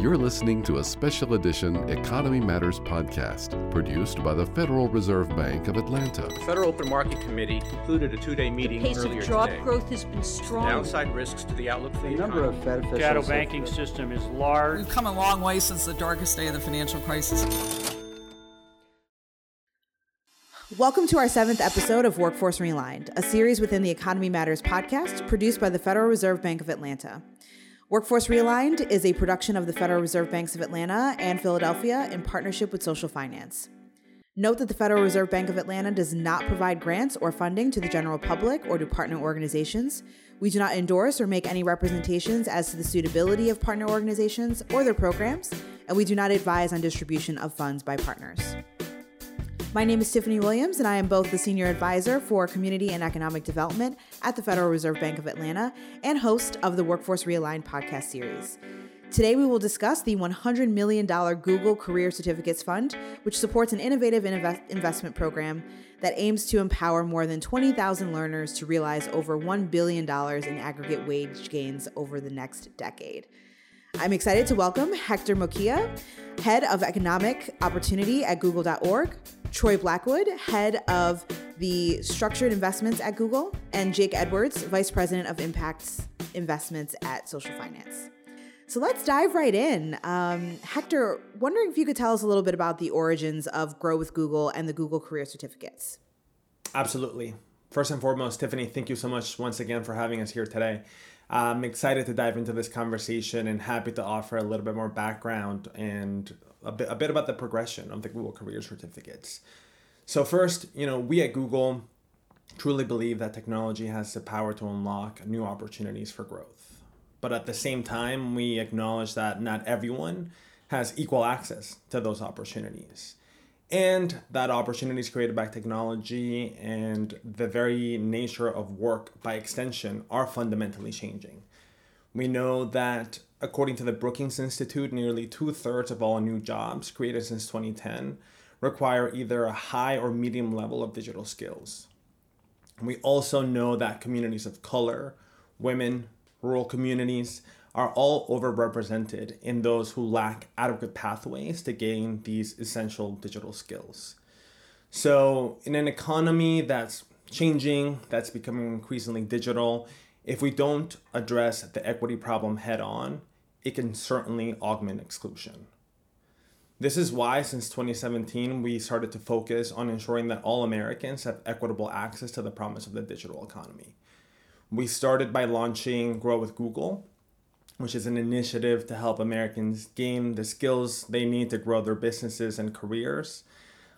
You're listening to a special edition Economy Matters podcast produced by the Federal Reserve Bank of Atlanta. The Federal Open Market Committee concluded a two-day meeting the pace earlier of job today. growth has been strong. Downside risks to the outlook for the, The number economy. of Fed officials. shadow have- banking system is large. We've come a long way since the darkest day of the financial crisis. Welcome to our seventh episode of Workforce Realigned, a series within the Economy Matters podcast produced by the Federal Reserve Bank of Atlanta. Workforce Realigned is a production of the Federal Reserve Banks of Atlanta and Philadelphia in partnership with Social Finance. Note that the Federal Reserve Bank of Atlanta does not provide grants or funding to the general public or to partner organizations. We do not endorse or make any representations as to the suitability of partner organizations or their programs, and we do not advise on distribution of funds by partners. My name is Tiffany Williams, and I am both the Senior Advisor for Community and Economic Development at the Federal Reserve Bank of Atlanta and host of the Workforce Realigned podcast series. Today, we will discuss the $100 million Google Career Certificates Fund, which supports an innovative invest- investment program that aims to empower more than 20,000 learners to realize over $1 billion in aggregate wage gains over the next decade. I'm excited to welcome Hector Mujica, Head of Economic Opportunity at Google.org, Troy Blackwood, Head of the Structured Investments at Google, and Jake Edwards, Vice President of Impacts Investments at Social Finance. So let's dive right in. Um, Hector, wondering if you could tell us a little bit about the origins of Grow with Google and the Google Career Certificates. Absolutely. First and foremost, Tiffany, thank you so much once again for having us here today. I'm excited to dive into this conversation and happy to offer a little bit more background and a bit, a bit about the progression of the Google Career Certificates. So, first, you know, we at Google truly believe that technology has the power to unlock new opportunities for growth. But at the same time, we acknowledge that not everyone has equal access to those opportunities. And that opportunities created by technology and the very nature of work by extension are fundamentally changing. We know that according to the Brookings Institute, nearly two thirds of all new jobs created since 2010 require either a high or medium level of digital skills. We also know that communities of color, women, rural communities are all overrepresented in those who lack adequate pathways to gain these essential digital skills. So, in an economy that's changing, that's becoming increasingly digital, if we don't address the equity problem head on, it can certainly augment exclusion. This is why, since 2017, we started to focus on ensuring that all Americans have equitable access to the promise of the digital economy. We started by launching Grow with Google, which is an initiative to help Americans gain the skills they need to grow their businesses and careers.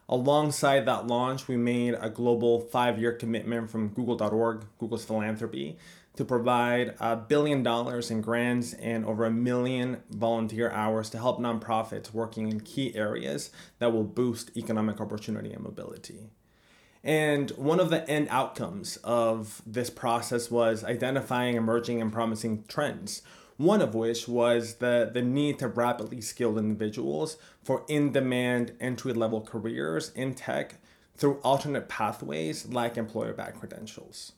Alongside that launch, we made a global five year commitment from Google.org, Google's philanthropy, to provide a billion dollars in grants and over a million volunteer hours to help nonprofits working in key areas that will boost economic opportunity and mobility. And one of the end outcomes of this process was identifying emerging and promising trends, one of which was the, the need to rapidly skilled individuals for in demand entry level careers in tech through alternate pathways like employer backed credentials.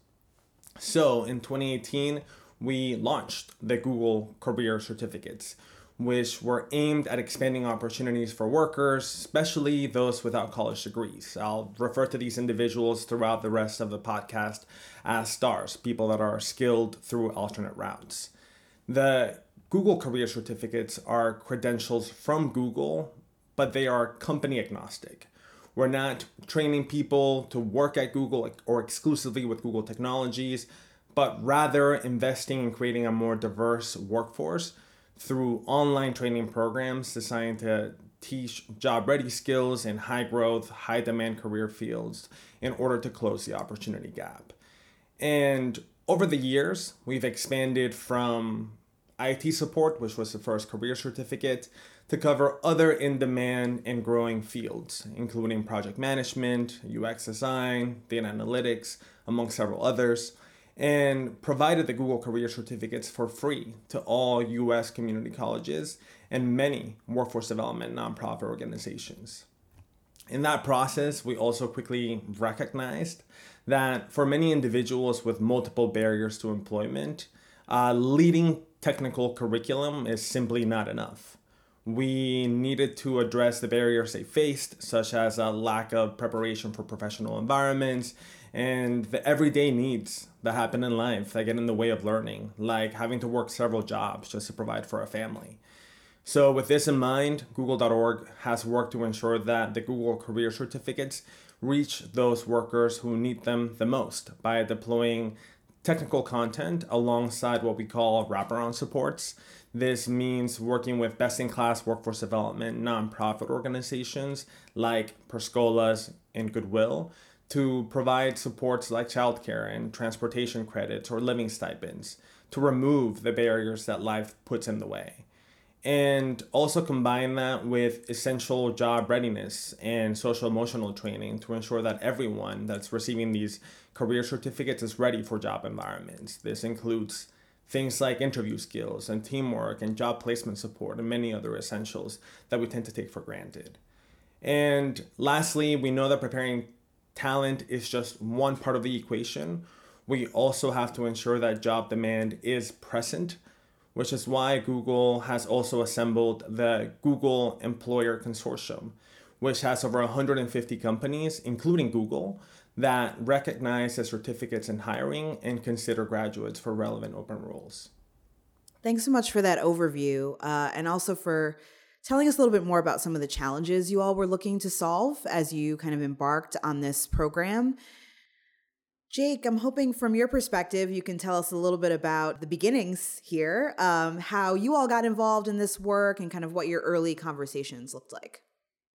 So in 2018, we launched the Google Career Certificates, which were aimed at expanding opportunities for workers, especially those without college degrees. I'll refer to these individuals throughout the rest of the podcast as stars, people that are skilled through alternate routes. The Google Career Certificates are credentials from Google, but they are company agnostic. We're not training people to work at Google or exclusively with Google technologies, but rather investing in creating a more diverse workforce through online training programs designed to teach job ready skills in high growth, high demand career fields in order to close the opportunity gap. And over the years, we've expanded from IT support, which was the first career certificate, to cover other in demand and growing fields, including project management, UX design, data analytics, among several others, and provided the Google Career Certificates for free to all US community colleges and many workforce development nonprofit organizations. In that process, we also quickly recognized that for many individuals with multiple barriers to employment, uh, leading technical curriculum is simply not enough. we needed to address the barriers they faced, such as a lack of preparation for professional environments and the everyday needs that happen in life that get in the way of learning, like having to work several jobs just to provide for a family. So, with this in mind, Google.org has worked to ensure that the Google Career Certificates reach those workers who need them the most by deploying technical content alongside what we call wraparound supports. This means working with best in class workforce development nonprofit organizations like Per Scholas and Goodwill to provide supports like childcare and transportation credits or living stipends to remove the barriers that life puts in the way and also combine that with essential job readiness and social emotional training to ensure that everyone that's receiving these career certificates is ready for job environments. This includes things like interview skills and teamwork and job placement support and many other essentials that we tend to take for granted. And lastly, we know that preparing talent is just one part of the equation. We also have to ensure that job demand is present which is why Google has also assembled the Google Employer Consortium, which has over 150 companies, including Google, that recognize the certificates in hiring and consider graduates for relevant open roles. Thanks so much for that overview uh, and also for telling us a little bit more about some of the challenges you all were looking to solve as you kind of embarked on this program. Jake, I'm hoping from your perspective, you can tell us a little bit about the beginnings here, um, how you all got involved in this work, and kind of what your early conversations looked like.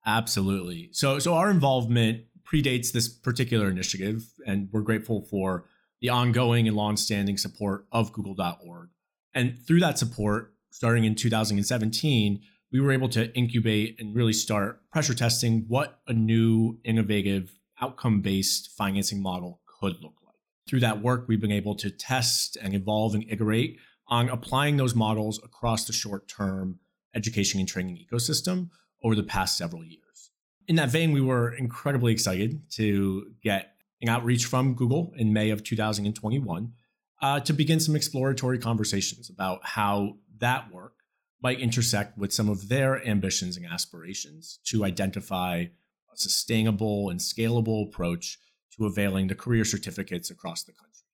Absolutely. So, so our involvement predates this particular initiative, and we're grateful for the ongoing and longstanding support of Google.org. And through that support, starting in 2017, we were able to incubate and really start pressure testing what a new, innovative, outcome based financing model could look like. Through that work, we've been able to test and evolve and iterate on applying those models across the short term education and training ecosystem over the past several years. In that vein, we were incredibly excited to get an outreach from Google in May of 2021 uh, to begin some exploratory conversations about how that work might intersect with some of their ambitions and aspirations to identify a sustainable and scalable approach to availing the career certificates across the country.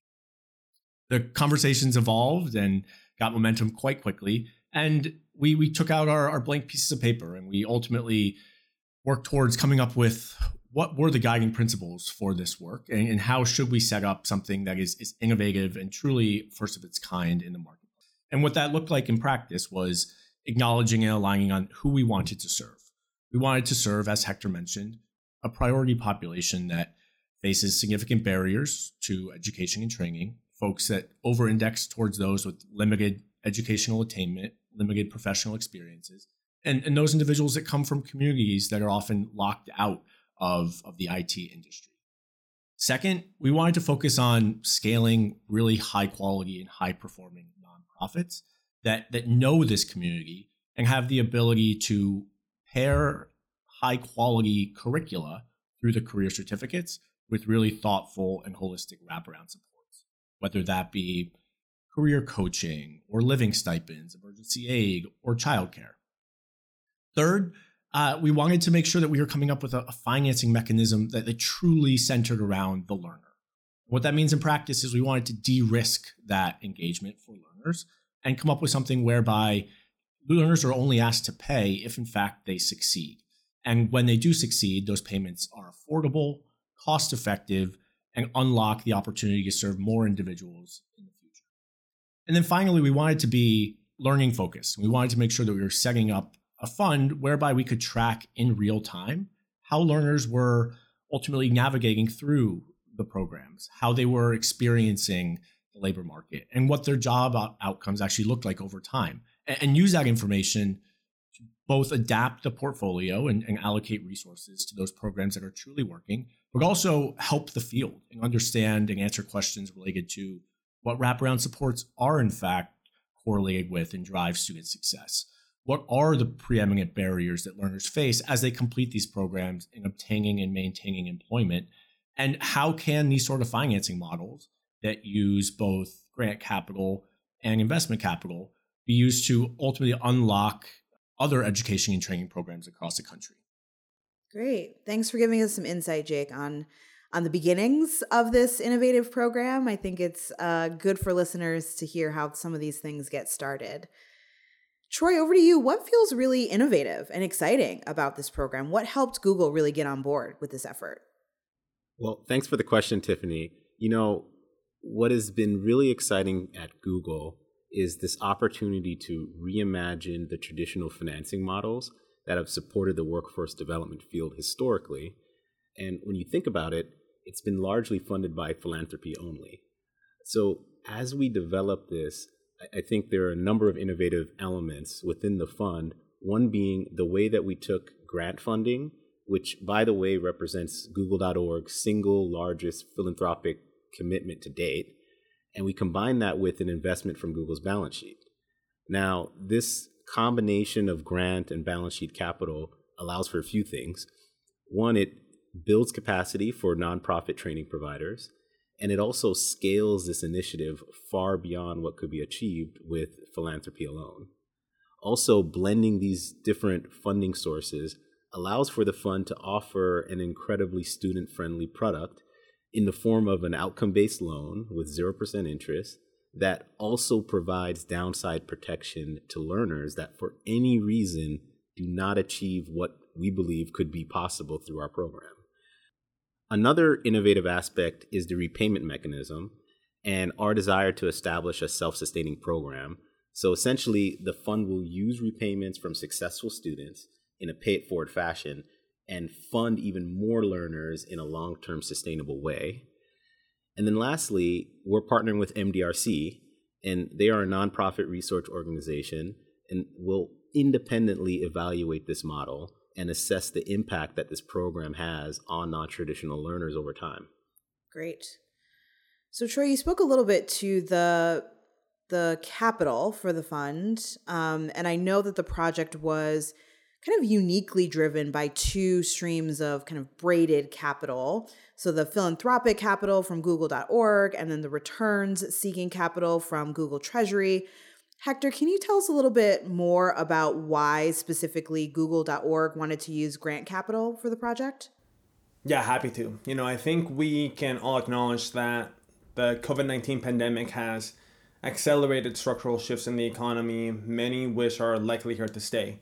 The conversations evolved and got momentum quite quickly. And we, we took out our, our blank pieces of paper and we ultimately worked towards coming up with what were the guiding principles for this work and, and how should we set up something that is, is innovative and truly first of its kind in the market. And what that looked like in practice was acknowledging and aligning on who we wanted to serve. We wanted to serve, as Hector mentioned, a priority population that faces significant barriers to education and training, folks that over index towards those with limited educational attainment, limited professional experiences, and, and those individuals that come from communities that are often locked out of, of the IT industry. Second, we wanted to focus on scaling really high quality and high performing nonprofits that, that know this community and have the ability to pair high quality curricula through the career certificates with really thoughtful and holistic wraparound supports, whether that be career coaching or living stipends, emergency aid, or childcare. Third, uh, we wanted to make sure that we were coming up with a, a financing mechanism that, that truly centered around the learner. What that means in practice is we wanted to de risk that engagement for learners and come up with something whereby learners are only asked to pay if, in fact, they succeed. And when they do succeed, those payments are affordable, cost effective, and unlock the opportunity to serve more individuals in the future. And then finally, we wanted to be learning focused. We wanted to make sure that we were setting up a fund whereby we could track in real time how learners were ultimately navigating through the programs, how they were experiencing the labor market, and what their job outcomes actually looked like over time, and use that information to both adapt the portfolio and, and allocate resources to those programs that are truly working, but also help the field and understand and answer questions related to what wraparound supports are in fact correlated with and drive student success. What are the preeminent barriers that learners face as they complete these programs in obtaining and maintaining employment? And how can these sort of financing models that use both grant capital and investment capital be used to ultimately unlock other education and training programs across the country. Great. Thanks for giving us some insight, Jake, on on the beginnings of this innovative program. I think it's uh, good for listeners to hear how some of these things get started. Troy, over to you. What feels really innovative and exciting about this program? What helped Google really get on board with this effort? Well, thanks for the question, Tiffany. You know, what has been really exciting at Google is this opportunity to reimagine the traditional financing models that have supported the workforce development field historically. And when you think about it, it's been largely funded by philanthropy only. So as we develop this, I think there are a number of innovative elements within the fund. One being the way that we took grant funding, which, by the way, represents Google.org's single largest philanthropic commitment to date, and we combined that with an investment from Google's balance sheet. Now, this combination of grant and balance sheet capital allows for a few things. One, it builds capacity for nonprofit training providers, and it also scales this initiative far beyond what could be achieved with philanthropy alone. Also, blending these different funding sources allows for the fund to offer an incredibly student friendly product in the form of an outcome based loan with 0% interest that also provides downside protection to learners that, for any reason, do not achieve what we believe could be possible through our program. Another innovative aspect is the repayment mechanism and our desire to establish a self sustaining program. So essentially, the fund will use repayments from successful students in a pay it forward fashion and fund even more learners in a long term sustainable way. And then lastly, we're partnering with MDRC, and they are a nonprofit research organization and will independently evaluate this model and assess the impact that this program has on non traditional learners over time. Great. So, Troy, you spoke a little bit to the the capital for the fund, um, and I know that the project was kind of uniquely driven by two streams of kind of braided capital. So the philanthropic capital from google.org and then the returns seeking capital from Google Treasury. Hector, can you tell us a little bit more about why specifically google.org wanted to use grant capital for the project? Yeah, happy to. You know, I think we can all acknowledge that the COVID 19 pandemic has accelerated structural shifts in the economy, many which are likely here to stay.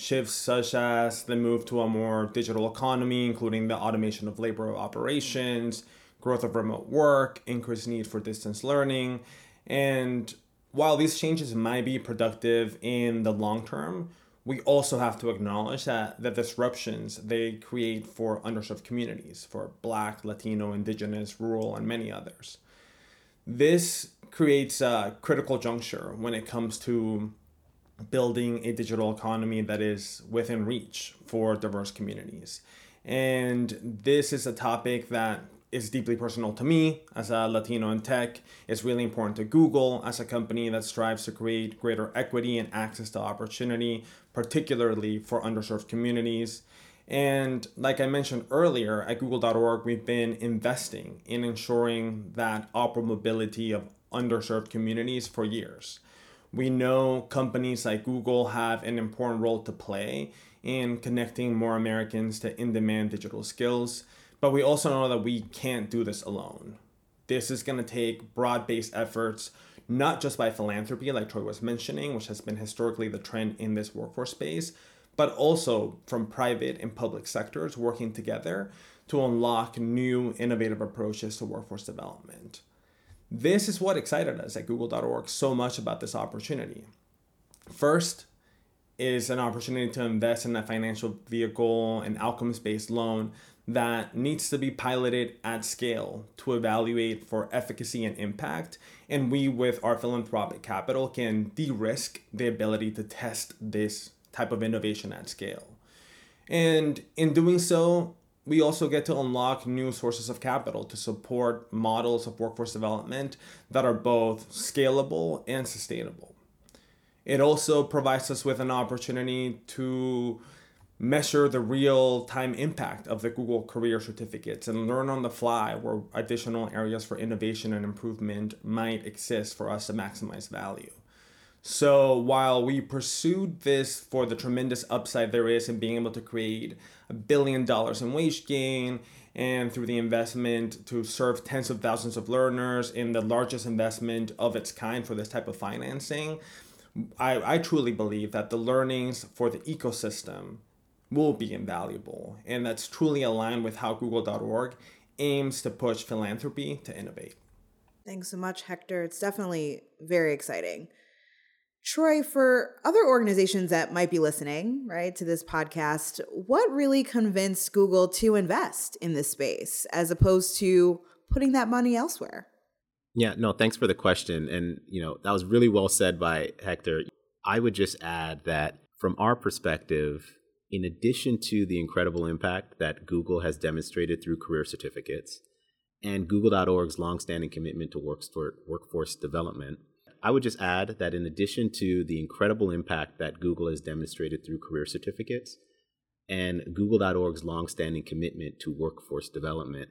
Shifts such as the move to a more digital economy, including the automation of labor operations, growth of remote work, increased need for distance learning, and while these changes might be productive in the long term, we also have to acknowledge that the disruptions they create for underserved communities, for Black, Latino, Indigenous, rural, and many others. This creates a critical juncture when it comes to building a digital economy that is within reach for diverse communities. And this is a topic that is deeply personal to me as a Latino in tech. It's really important to Google as a company that strives to create greater equity and access to opportunity, particularly for underserved communities. And like I mentioned earlier, at google.org, we've been investing in ensuring that upward mobility of underserved communities for years. We know companies like Google have an important role to play in connecting more Americans to in demand digital skills but we also know that we can't do this alone. This is going to take broad based efforts, not just by philanthropy, like Troy was mentioning, which has been historically the trend in this workforce space, but also from private and public sectors working together to unlock new innovative approaches to workforce development. This is what excited us at google.org so much about this opportunity. First, is an opportunity to invest in a financial vehicle, an outcomes based loan that needs to be piloted at scale to evaluate for efficacy and impact. And we, with our philanthropic capital, can de risk the ability to test this type of innovation at scale. And in doing so, we also get to unlock new sources of capital to support models of workforce development that are both scalable and sustainable. It also provides us with an opportunity to measure the real time impact of the Google career certificates and learn on the fly where additional areas for innovation and improvement might exist for us to maximize value. So while we pursued this for the tremendous upside there is in being able to create a billion dollars in wage gain and through the investment to serve tens of thousands of learners in the largest investment of its kind for this type of financing, I, I truly believe that the learnings for the ecosystem will be invaluable. And that's truly aligned with how Google.org aims to push philanthropy to innovate. Thanks so much, Hector. It's definitely very exciting. Troy, for other organizations that might be listening, right, to this podcast, what really convinced Google to invest in this space as opposed to putting that money elsewhere? Yeah, no, thanks for the question. And, you know, that was really well said by Hector. I would just add that from our perspective, in addition to the incredible impact that Google has demonstrated through career certificates and Google.org's longstanding commitment to workforce development, I would just add that in addition to the incredible impact that Google has demonstrated through career certificates and Google.org's longstanding commitment to workforce development,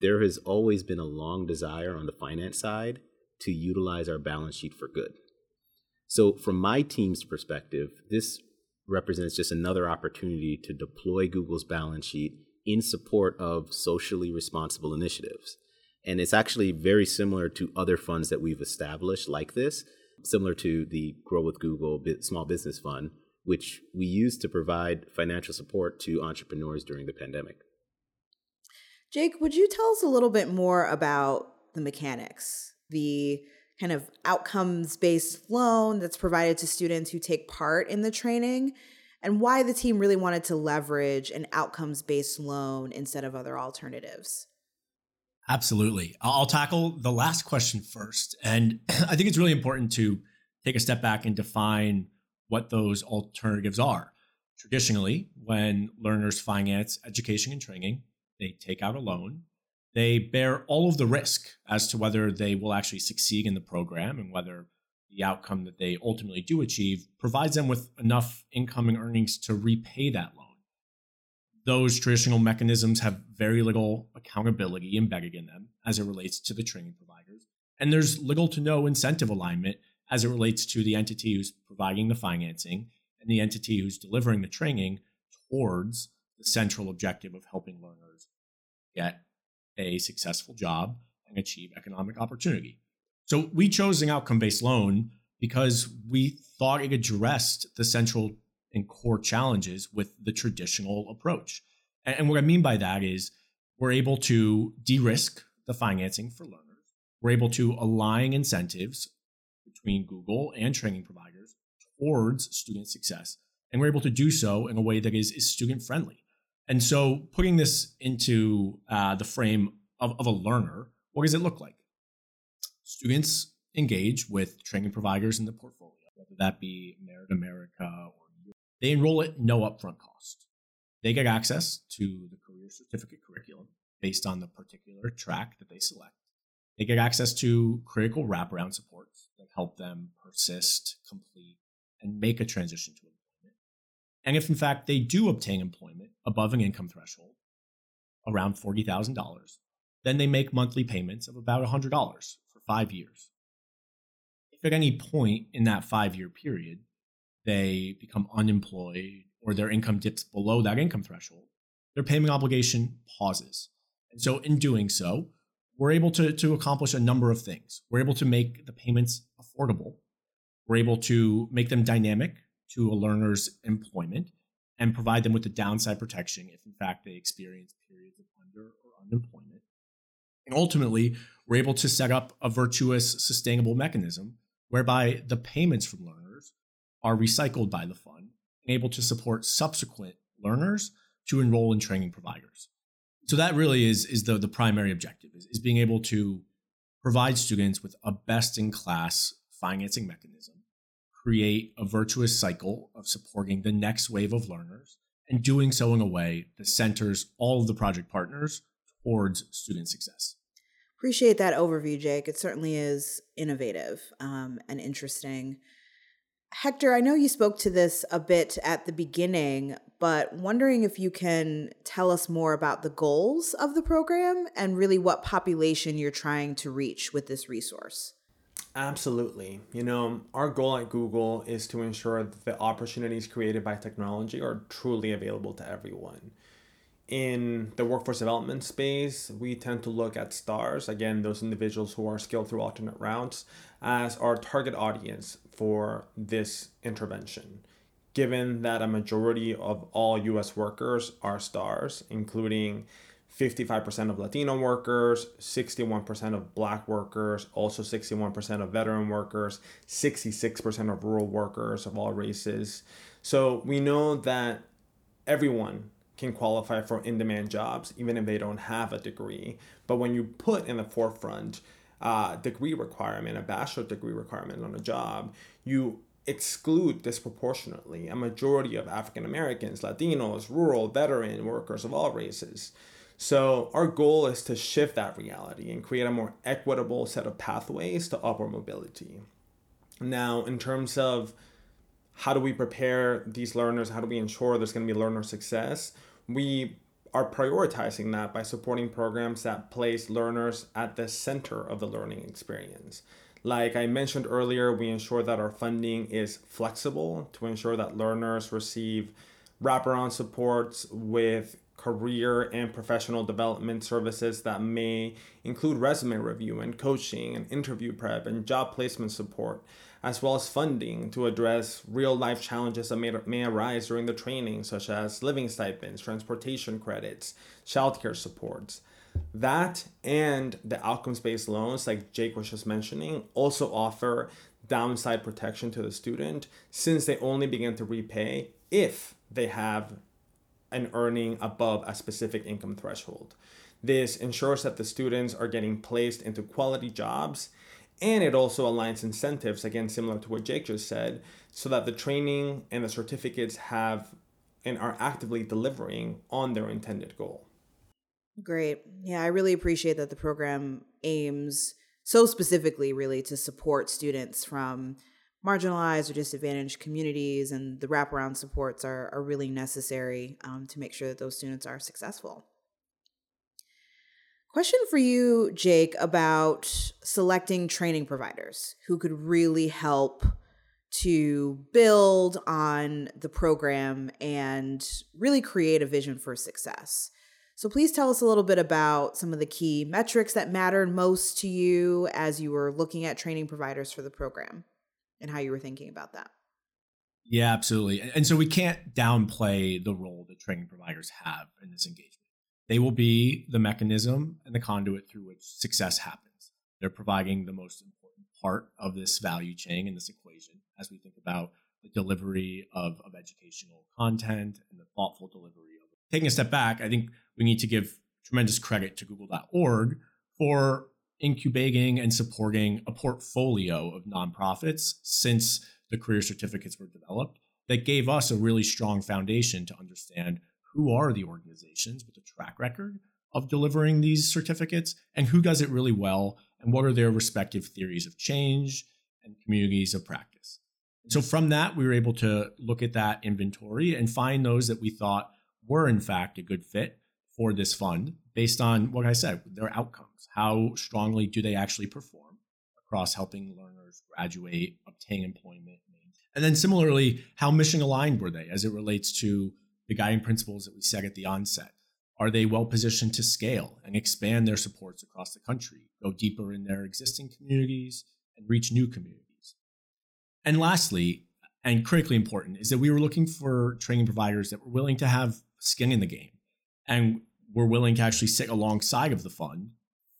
there has always been a long desire on the finance side to utilize our balance sheet for good. So, from my team's perspective, this represents just another opportunity to deploy Google's balance sheet in support of socially responsible initiatives. And it's actually very similar to other funds that we've established like this, similar to the Grow with Google Small Business Fund, which we use to provide financial support to entrepreneurs during the pandemic. Jake, would you tell us a little bit more about the mechanics, the kind of outcomes based loan that's provided to students who take part in the training, and why the team really wanted to leverage an outcomes based loan instead of other alternatives? Absolutely. I'll tackle the last question first. And I think it's really important to take a step back and define what those alternatives are. Traditionally, when learners finance education and training, they take out a loan. They bear all of the risk as to whether they will actually succeed in the program and whether the outcome that they ultimately do achieve provides them with enough income and earnings to repay that loan. Those traditional mechanisms have very little accountability embedded in them as it relates to the training providers. And there's little to no incentive alignment as it relates to the entity who's providing the financing and the entity who's delivering the training towards the central objective of helping learners get a successful job and achieve economic opportunity. So we chose an outcome based loan because we thought it addressed the central and core challenges with the traditional approach. And what I mean by that is we're able to de risk the financing for learners, we're able to align incentives between Google and training providers towards student success. And we're able to do so in a way that is, is student friendly. And so, putting this into uh, the frame of, of a learner, what does it look like? Students engage with training providers in the portfolio, whether that be Merit America or they enroll at no upfront cost. They get access to the career certificate curriculum based on the particular track that they select. They get access to critical wraparound supports that help them persist, complete, and make a transition to employment. and if in fact they do obtain employment above an income threshold, around $40,000, then they make monthly payments of about $100 for five years. If at any point in that five year period they become unemployed or their income dips below that income threshold, their payment obligation pauses. And so, in doing so, we're able to, to accomplish a number of things. We're able to make the payments affordable. We're able to make them dynamic to a learner's employment and provide them with the downside protection if, in fact, they experience periods of under or unemployment. And ultimately, we're able to set up a virtuous, sustainable mechanism whereby the payments from learners are recycled by the fund and able to support subsequent learners to enroll in training providers. So that really is, is the, the primary objective is, is being able to provide students with a best in class financing mechanism create a virtuous cycle of supporting the next wave of learners and doing so in a way that centers all of the project partners towards student success. Appreciate that overview, Jake. It certainly is innovative um, and interesting. Hector, I know you spoke to this a bit at the beginning, but wondering if you can tell us more about the goals of the program and really what population you're trying to reach with this resource. Absolutely. You know, our goal at Google is to ensure that the opportunities created by technology are truly available to everyone. In the workforce development space, we tend to look at stars, again, those individuals who are skilled through alternate routes, as our target audience for this intervention. Given that a majority of all US workers are stars, including 55% of Latino workers, 61% of black workers, also 61% of veteran workers, 66% of rural workers of all races. So we know that everyone can qualify for in demand jobs, even if they don't have a degree. But when you put in the forefront a degree requirement, a bachelor degree requirement on a job, you exclude disproportionately a majority of African Americans, Latinos, rural, veteran workers of all races. So, our goal is to shift that reality and create a more equitable set of pathways to upward mobility. Now, in terms of how do we prepare these learners, how do we ensure there's going to be learner success, we are prioritizing that by supporting programs that place learners at the center of the learning experience. Like I mentioned earlier, we ensure that our funding is flexible to ensure that learners receive wraparound supports with career and professional development services that may include resume review and coaching and interview prep and job placement support, as well as funding to address real life challenges that may, may arise during the training, such as living stipends, transportation credits, childcare supports. That and the outcomes based loans, like Jake was just mentioning, also offer downside protection to the student since they only begin to repay if they have an earning above a specific income threshold. This ensures that the students are getting placed into quality jobs and it also aligns incentives, again, similar to what Jake just said, so that the training and the certificates have and are actively delivering on their intended goal. Great. Yeah, I really appreciate that the program aims so specifically, really, to support students from marginalized or disadvantaged communities, and the wraparound supports are, are really necessary um, to make sure that those students are successful. Question for you, Jake, about selecting training providers who could really help to build on the program and really create a vision for success. So, please tell us a little bit about some of the key metrics that mattered most to you as you were looking at training providers for the program and how you were thinking about that. Yeah, absolutely. And so we can't downplay the role that training providers have in this engagement. They will be the mechanism and the conduit through which success happens. They're providing the most important part of this value chain and this equation as we think about the delivery of, of educational content and the thoughtful delivery of it. Taking a step back, I think we need to give tremendous credit to google.org for incubating and supporting a portfolio of nonprofits since the career certificates were developed that gave us a really strong foundation to understand who are the organizations with a track record of delivering these certificates and who does it really well and what are their respective theories of change and communities of practice. so from that, we were able to look at that inventory and find those that we thought were in fact a good fit for this fund based on what I said, their outcomes. How strongly do they actually perform across helping learners graduate, obtain employment? And then similarly, how mission aligned were they as it relates to the guiding principles that we set at the onset? Are they well positioned to scale and expand their supports across the country, go deeper in their existing communities, and reach new communities? And lastly, and critically important, is that we were looking for training providers that were willing to have skin in the game and we're willing to actually sit alongside of the fund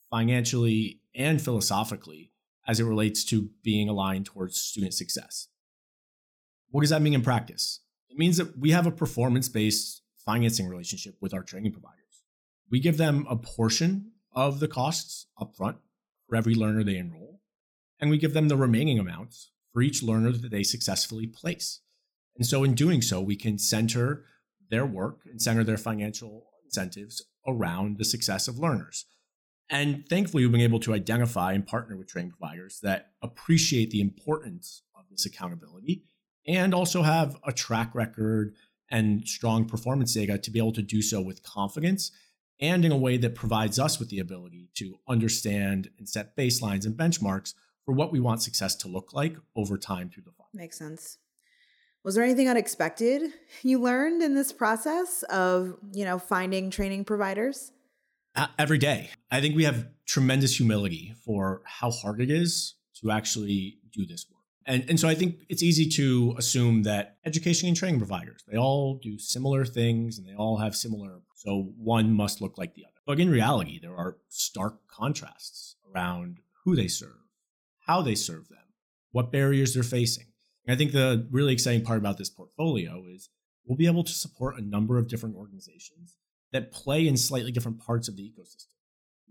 financially and philosophically as it relates to being aligned towards student success. What does that mean in practice? It means that we have a performance based financing relationship with our training providers. We give them a portion of the costs upfront for every learner they enroll, and we give them the remaining amounts for each learner that they successfully place. And so, in doing so, we can center their work and center their financial incentives around the success of learners. And thankfully, we've been able to identify and partner with training providers that appreciate the importance of this accountability and also have a track record and strong performance data to be able to do so with confidence and in a way that provides us with the ability to understand and set baselines and benchmarks for what we want success to look like over time through the fund. Makes sense. Was there anything unexpected you learned in this process of, you know, finding training providers? Uh, every day. I think we have tremendous humility for how hard it is to actually do this work. And, and so I think it's easy to assume that education and training providers, they all do similar things and they all have similar, so one must look like the other. But in reality, there are stark contrasts around who they serve, how they serve them, what barriers they're facing. And I think the really exciting part about this portfolio is we'll be able to support a number of different organizations that play in slightly different parts of the ecosystem.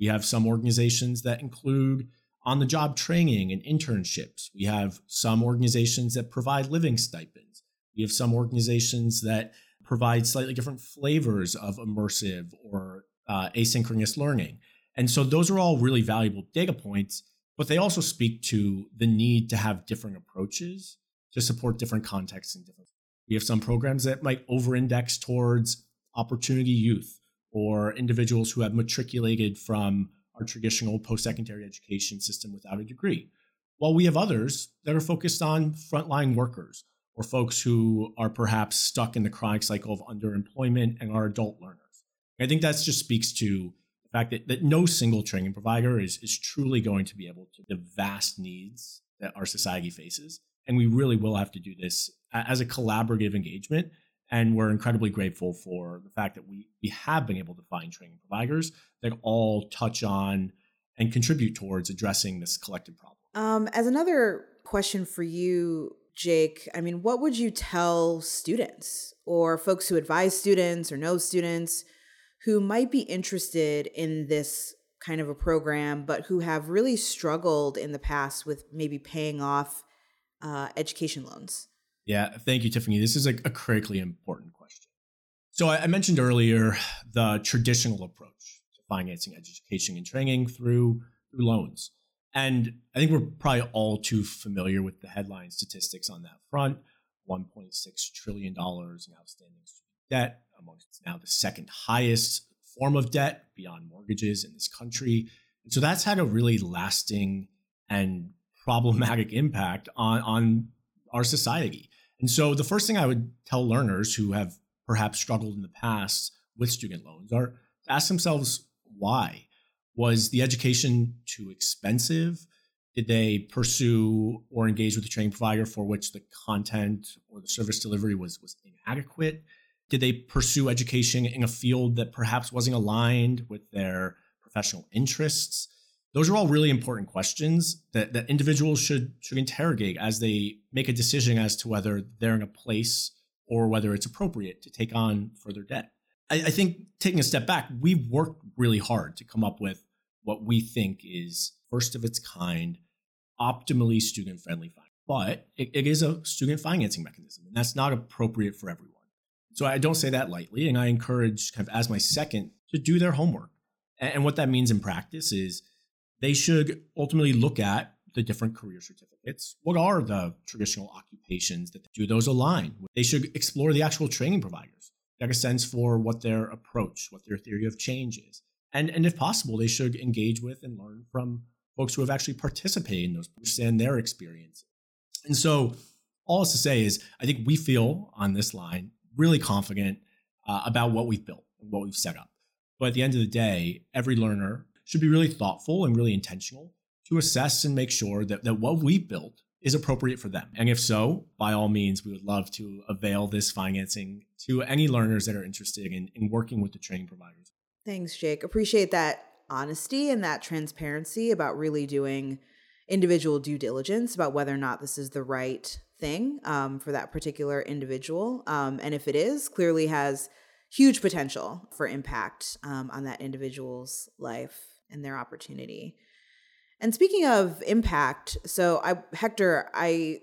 We have some organizations that include on the job training and internships. We have some organizations that provide living stipends. We have some organizations that provide slightly different flavors of immersive or uh, asynchronous learning. And so those are all really valuable data points, but they also speak to the need to have different approaches to support different contexts and different. We have some programs that might over index towards opportunity youth or individuals who have matriculated from our traditional post secondary education system without a degree. While we have others that are focused on frontline workers or folks who are perhaps stuck in the chronic cycle of underemployment and are adult learners. I think that just speaks to the fact that, that no single training provider is, is truly going to be able to the vast needs that our society faces. And we really will have to do this as a collaborative engagement. And we're incredibly grateful for the fact that we, we have been able to find training providers that all touch on and contribute towards addressing this collective problem. Um, as another question for you, Jake, I mean, what would you tell students or folks who advise students or know students who might be interested in this kind of a program, but who have really struggled in the past with maybe paying off uh, education loans? Yeah, thank you, Tiffany. This is a, a critically important question. So I, I mentioned earlier the traditional approach to financing education and training through through loans. And I think we're probably all too familiar with the headline statistics on that front. $1.6 trillion in outstanding student debt, amongst now the second highest form of debt beyond mortgages in this country. And so that's had a really lasting and problematic impact on, on our society. And so the first thing I would tell learners who have perhaps struggled in the past with student loans are to ask themselves why. Was the education too expensive? Did they pursue or engage with a training provider for which the content or the service delivery was, was inadequate? Did they pursue education in a field that perhaps wasn't aligned with their professional interests? Those are all really important questions that, that individuals should should interrogate as they make a decision as to whether they're in a place or whether it's appropriate to take on further debt. I, I think taking a step back, we've worked really hard to come up with what we think is first of its kind, optimally student friendly finance. But it, it is a student financing mechanism, and that's not appropriate for everyone. So I don't say that lightly, and I encourage kind of as my second to do their homework. And what that means in practice is they should ultimately look at the different career certificates. What are the traditional occupations that do those align? They should explore the actual training providers, get a sense for what their approach, what their theory of change is. And, and if possible, they should engage with and learn from folks who have actually participated in those, understand their experience. And so, all is to say is, I think we feel on this line really confident uh, about what we've built and what we've set up. But at the end of the day, every learner should be really thoughtful and really intentional to assess and make sure that, that what we built is appropriate for them. And if so, by all means, we would love to avail this financing to any learners that are interested in, in working with the training providers. Thanks, Jake. Appreciate that honesty and that transparency about really doing individual due diligence about whether or not this is the right thing um, for that particular individual. Um, and if it is, clearly has huge potential for impact um, on that individual's life and their opportunity. And speaking of impact, so I, Hector, I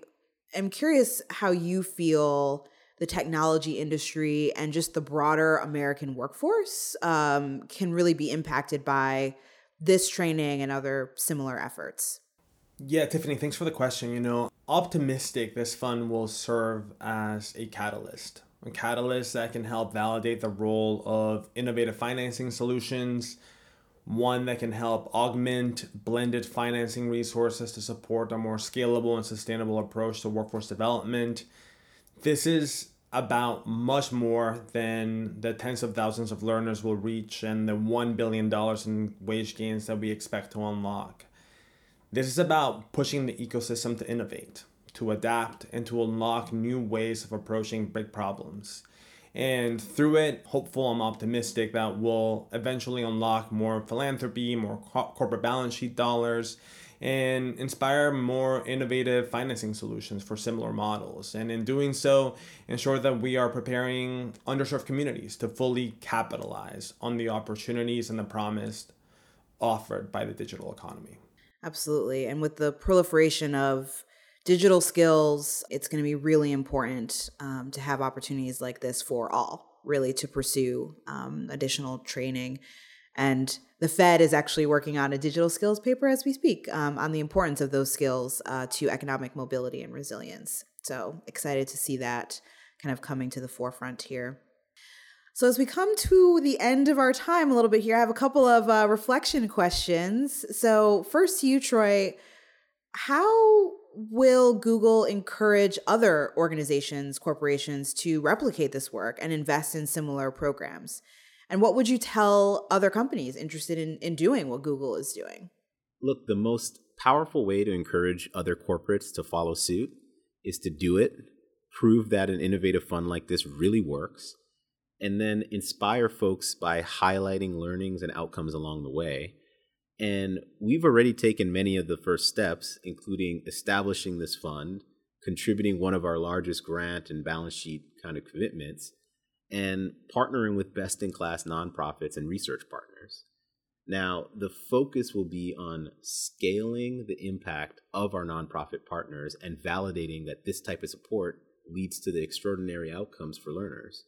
am curious how you feel the technology industry and just the broader American workforce um, can really be impacted by this training and other similar efforts. Yeah, Tiffany, thanks for the question. You know, optimistic this fund will serve as a catalyst, a catalyst that can help validate the role of innovative financing solutions one that can help augment blended financing resources to support a more scalable and sustainable approach to workforce development. This is about much more than the tens of thousands of learners will reach and the $1 billion in wage gains that we expect to unlock. This is about pushing the ecosystem to innovate, to adapt, and to unlock new ways of approaching big problems. And through it, hopeful, I'm optimistic that we'll eventually unlock more philanthropy, more co- corporate balance sheet dollars, and inspire more innovative financing solutions for similar models. And in doing so, ensure that we are preparing underserved communities to fully capitalize on the opportunities and the promise offered by the digital economy. Absolutely. And with the proliferation of digital skills, it's going to be really important um, to have opportunities like this for all, really, to pursue um, additional training. And the Fed is actually working on a digital skills paper as we speak um, on the importance of those skills uh, to economic mobility and resilience. So excited to see that kind of coming to the forefront here. So, as we come to the end of our time a little bit here, I have a couple of uh, reflection questions. So, first you, Troy, how will Google encourage other organizations, corporations to replicate this work and invest in similar programs? And what would you tell other companies interested in, in doing what Google is doing? Look, the most powerful way to encourage other corporates to follow suit is to do it, prove that an innovative fund like this really works, and then inspire folks by highlighting learnings and outcomes along the way and we've already taken many of the first steps, including establishing this fund, contributing one of our largest grant and balance sheet kind of commitments, and partnering with best in class nonprofits and research partners. Now, the focus will be on scaling the impact of our nonprofit partners and validating that this type of support leads to the extraordinary outcomes for learners.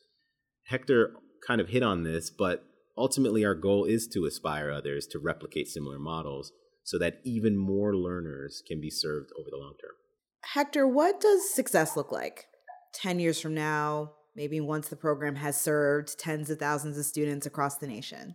Hector kind of hit on this, but ultimately our goal is to aspire others to replicate similar models so that even more learners can be served over the long term. Hector, what does success look like 10 years from now, maybe once the program has served tens of thousands of students across the nation?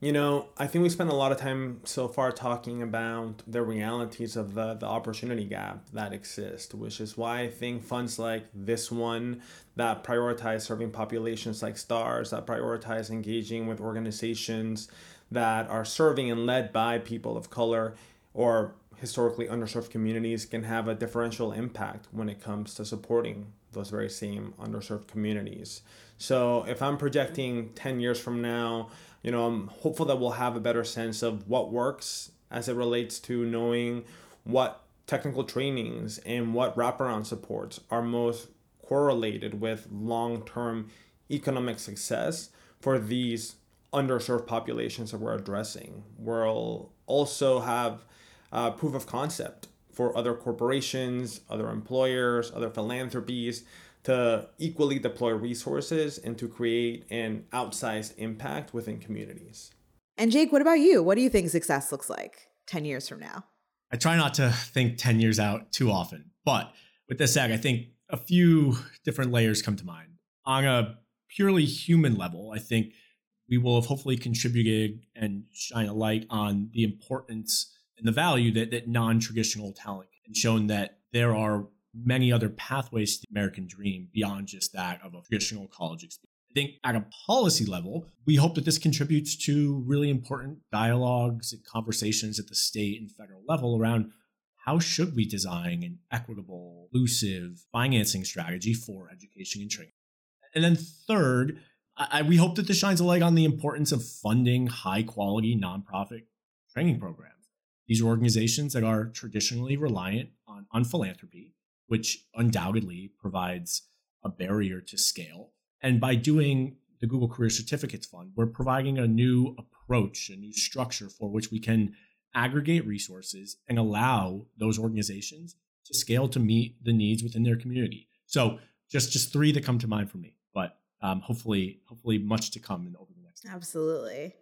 You know, I think we spent a lot of time so far talking about the realities of the, the opportunity gap that exists, which is why I think funds like this one that prioritize serving populations like STARS, that prioritize engaging with organizations that are serving and led by people of color or historically underserved communities can have a differential impact when it comes to supporting those very same underserved communities. So if I'm projecting 10 years from now, you know, I'm hopeful that we'll have a better sense of what works as it relates to knowing what technical trainings and what wraparound supports are most correlated with long term economic success for these underserved populations that we're addressing. We'll also have uh, proof of concept for other corporations, other employers, other philanthropies to equally deploy resources and to create an outsized impact within communities. And Jake, what about you? What do you think success looks like 10 years from now? I try not to think 10 years out too often, but with this said, I think a few different layers come to mind. On a purely human level, I think we will have hopefully contributed and shine a light on the importance and the value that, that non-traditional talent and shown that there are many other pathways to the American dream beyond just that of a traditional college experience. I think at a policy level, we hope that this contributes to really important dialogues and conversations at the state and federal level around how should we design an equitable, inclusive financing strategy for education and training. And then third, I, we hope that this shines a light on the importance of funding high quality nonprofit training programs. These are organizations that are traditionally reliant on, on philanthropy which undoubtedly provides a barrier to scale. And by doing the Google Career Certificates Fund, we're providing a new approach, a new structure for which we can aggregate resources and allow those organizations to scale to meet the needs within their community. So just just three that come to mind for me, but um, hopefully hopefully much to come in over the next. Absolutely.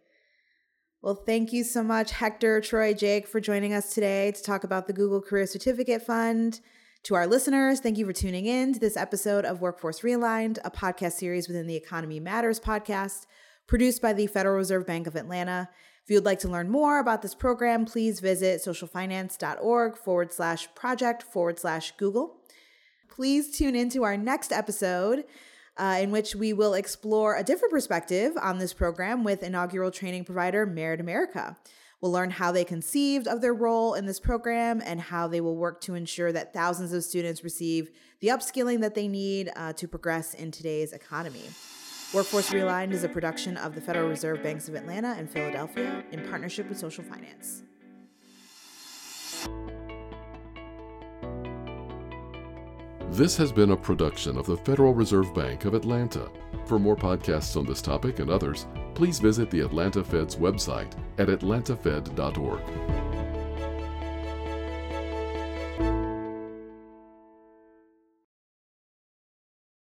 Well, thank you so much, Hector, Troy, Jake, for joining us today to talk about the Google Career Certificate Fund. To our listeners, thank you for tuning in to this episode of Workforce Realigned, a podcast series within the Economy Matters podcast, produced by the Federal Reserve Bank of Atlanta. If you'd like to learn more about this program, please visit socialfinance.org forward slash project forward slash Google. Please tune into our next episode, uh, in which we will explore a different perspective on this program with inaugural training provider Merit America. We'll learn how they conceived of their role in this program and how they will work to ensure that thousands of students receive the upskilling that they need uh, to progress in today's economy. Workforce Realigned is a production of the Federal Reserve Banks of Atlanta and Philadelphia in partnership with Social Finance. This has been a production of the Federal Reserve Bank of Atlanta. For more podcasts on this topic and others, please visit the Atlanta Fed's website at atlantafed.org.